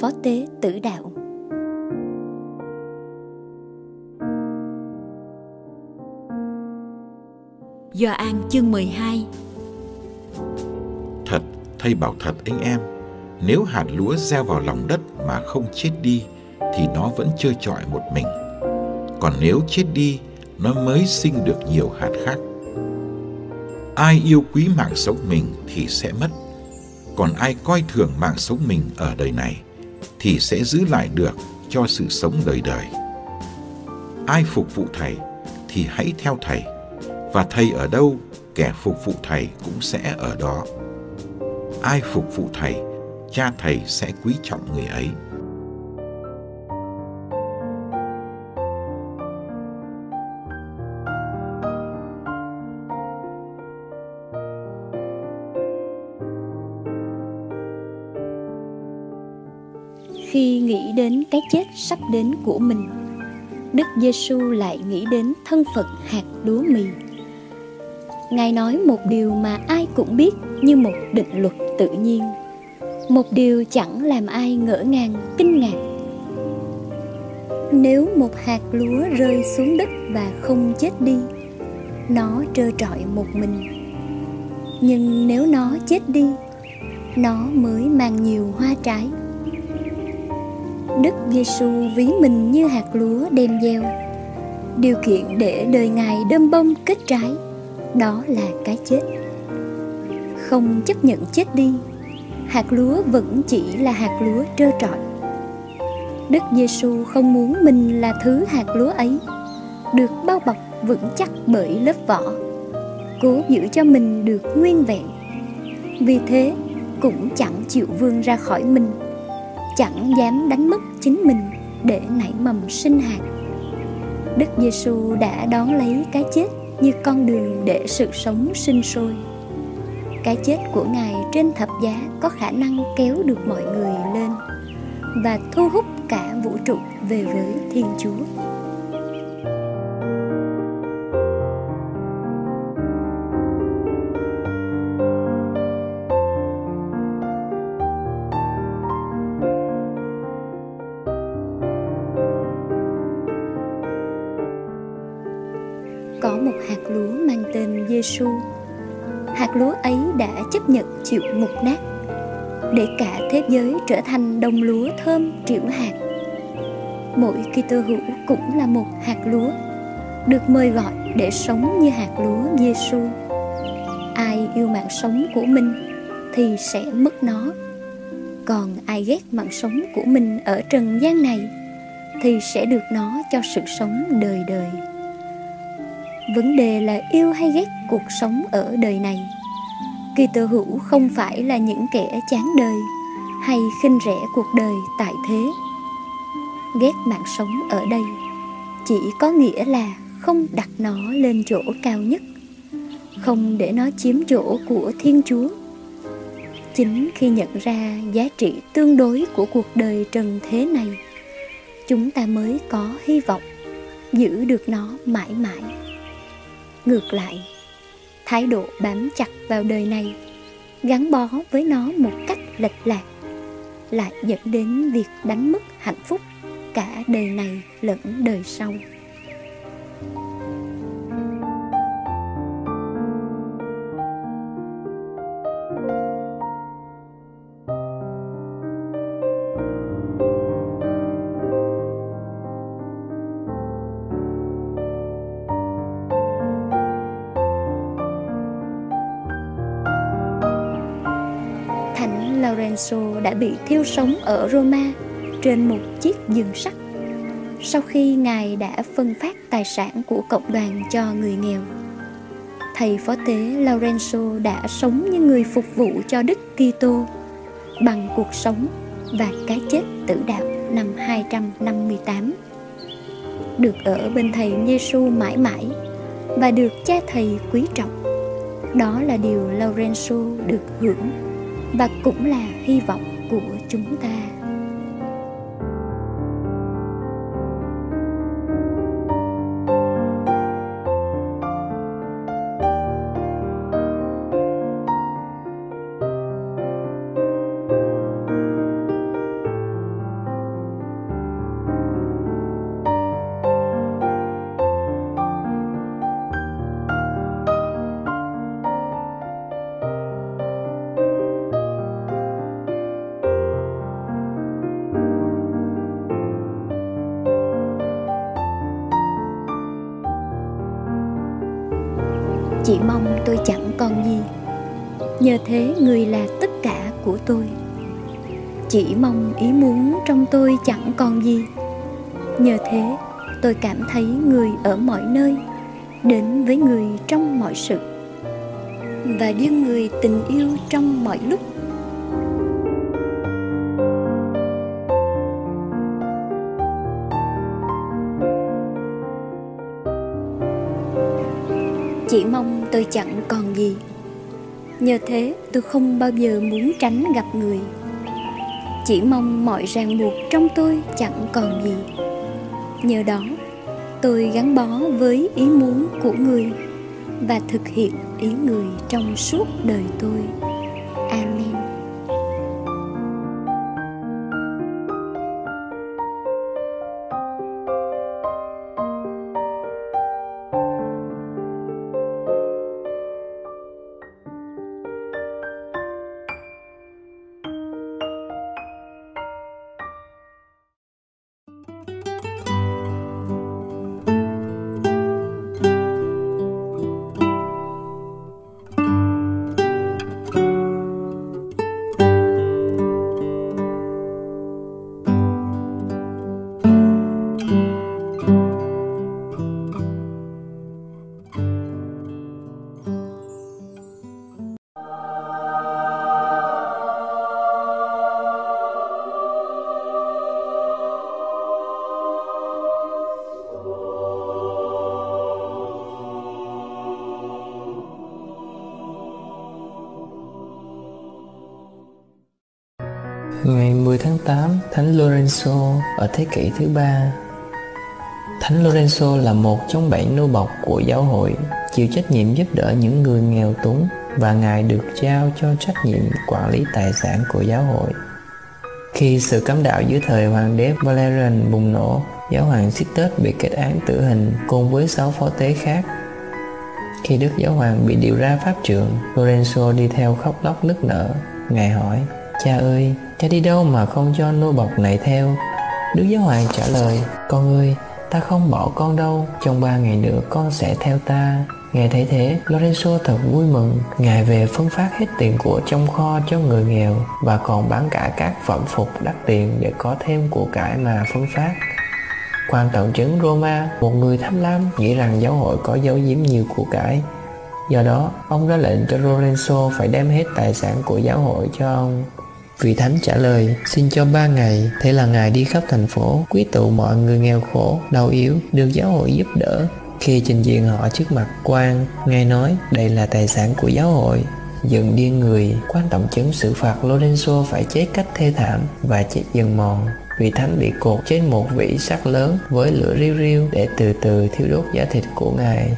phó tế tử đạo. Do An chương 12 Thật, thầy bảo thật anh em, nếu hạt lúa gieo vào lòng đất mà không chết đi, thì nó vẫn chơi trọi một mình. Còn nếu chết đi, nó mới sinh được nhiều hạt khác. Ai yêu quý mạng sống mình thì sẽ mất, còn ai coi thường mạng sống mình ở đời này thì sẽ giữ lại được cho sự sống đời đời. Ai phục vụ thầy thì hãy theo thầy, và thầy ở đâu, kẻ phục vụ thầy cũng sẽ ở đó. Ai phục vụ thầy, cha thầy sẽ quý trọng người ấy. Khi nghĩ đến cái chết sắp đến của mình, Đức Giêsu lại nghĩ đến thân phận hạt lúa mì. Ngài nói một điều mà ai cũng biết như một định luật tự nhiên, một điều chẳng làm ai ngỡ ngàng, kinh ngạc. Nếu một hạt lúa rơi xuống đất và không chết đi, nó trơ trọi một mình. Nhưng nếu nó chết đi, nó mới mang nhiều hoa trái Đức Giêsu ví mình như hạt lúa đem gieo. Điều kiện để đời Ngài đơm bông kết trái, đó là cái chết. Không chấp nhận chết đi, hạt lúa vẫn chỉ là hạt lúa trơ trọi. Đức Giêsu không muốn mình là thứ hạt lúa ấy, được bao bọc vững chắc bởi lớp vỏ, cố giữ cho mình được nguyên vẹn. Vì thế, cũng chẳng chịu vươn ra khỏi mình chẳng dám đánh mất chính mình để nảy mầm sinh hạt. Đức Giêsu đã đón lấy cái chết như con đường để sự sống sinh sôi. Cái chết của Ngài trên thập giá có khả năng kéo được mọi người lên và thu hút cả vũ trụ về với Thiên Chúa. Giêsu. Hạt lúa ấy đã chấp nhận chịu mục nát để cả thế giới trở thành đồng lúa thơm triệu hạt. Mỗi Kitô hữu cũng là một hạt lúa, được mời gọi để sống như hạt lúa Giêsu. Ai yêu mạng sống của mình thì sẽ mất nó. Còn ai ghét mạng sống của mình ở trần gian này thì sẽ được nó cho sự sống đời đời vấn đề là yêu hay ghét cuộc sống ở đời này? Kỳ tự hữu không phải là những kẻ chán đời hay khinh rẻ cuộc đời tại thế. Ghét mạng sống ở đây chỉ có nghĩa là không đặt nó lên chỗ cao nhất, không để nó chiếm chỗ của thiên chúa. Chính khi nhận ra giá trị tương đối của cuộc đời trần thế này, chúng ta mới có hy vọng giữ được nó mãi mãi ngược lại, thái độ bám chặt vào đời này, gắn bó với nó một cách lệch lạc, lại dẫn đến việc đánh mất hạnh phúc cả đời này lẫn đời sau. Lorenzo đã bị thiêu sống ở Roma trên một chiếc giường sắt sau khi Ngài đã phân phát tài sản của cộng đoàn cho người nghèo. Thầy phó tế Lorenzo đã sống như người phục vụ cho Đức Kitô bằng cuộc sống và cái chết tử đạo năm 258. Được ở bên thầy Giêsu mãi mãi và được cha thầy quý trọng. Đó là điều Lorenzo được hưởng và cũng là hy vọng của chúng ta. Chỉ mong tôi chẳng còn gì. Nhờ thế người là tất cả của tôi. Chỉ mong ý muốn trong tôi chẳng còn gì. Nhờ thế tôi cảm thấy người ở mọi nơi, đến với người trong mọi sự. Và đưa người tình yêu trong mọi lúc. Chỉ mong tôi chẳng còn gì. Nhờ thế, tôi không bao giờ muốn tránh gặp người. Chỉ mong mọi ràng buộc trong tôi chẳng còn gì. Nhờ đó, tôi gắn bó với ý muốn của người và thực hiện ý người trong suốt đời tôi. Thánh Lorenzo ở thế kỷ thứ ba. Thánh Lorenzo là một trong bảy nô bộc của giáo hội, chịu trách nhiệm giúp đỡ những người nghèo túng và Ngài được trao cho trách nhiệm quản lý tài sản của giáo hội. Khi sự cấm đạo dưới thời hoàng đế Valerian bùng nổ, giáo hoàng Sixtus bị kết án tử hình cùng với sáu phó tế khác. Khi Đức Giáo Hoàng bị điều ra pháp trường, Lorenzo đi theo khóc lóc nức nở. Ngài hỏi, Cha ơi, cha đi đâu mà không cho nô bộc này theo? Đức Giáo Hoàng trả lời, Con ơi, ta không bỏ con đâu, trong ba ngày nữa con sẽ theo ta. Ngài thấy thế, Lorenzo thật vui mừng. Ngài về phân phát hết tiền của trong kho cho người nghèo và còn bán cả các phẩm phục đắt tiền để có thêm của cải mà phân phát. Quan tổng chứng Roma, một người tham lam, nghĩ rằng giáo hội có giấu giếm nhiều của cải. Do đó, ông ra lệnh cho Lorenzo phải đem hết tài sản của giáo hội cho ông. Vị thánh trả lời, xin cho ba ngày, thế là ngài đi khắp thành phố, quý tụ mọi người nghèo khổ, đau yếu, được giáo hội giúp đỡ. Khi trình diện họ trước mặt quan, ngài nói đây là tài sản của giáo hội. Giận điên người, quan tổng chứng xử phạt Lorenzo phải chết cách thê thảm và chết dần mòn. Vị thánh bị cột trên một vỉ sắt lớn với lửa riu riu để từ từ thiêu đốt giá thịt của ngài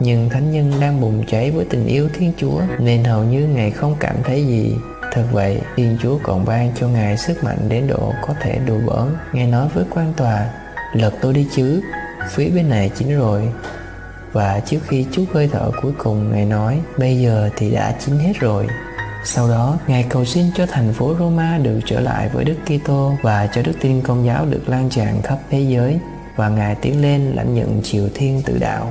nhưng thánh nhân đang bùng cháy với tình yêu thiên chúa nên hầu như ngài không cảm thấy gì Thật vậy, Thiên Chúa còn ban cho Ngài sức mạnh đến độ có thể đùa bỡn. Ngài nói với quan tòa, lật tôi đi chứ, phía bên này chín rồi. Và trước khi chút hơi thở cuối cùng, Ngài nói, bây giờ thì đã chín hết rồi. Sau đó, Ngài cầu xin cho thành phố Roma được trở lại với Đức Kitô và cho đức tin công giáo được lan tràn khắp thế giới và Ngài tiến lên lãnh nhận triều thiên tự đạo.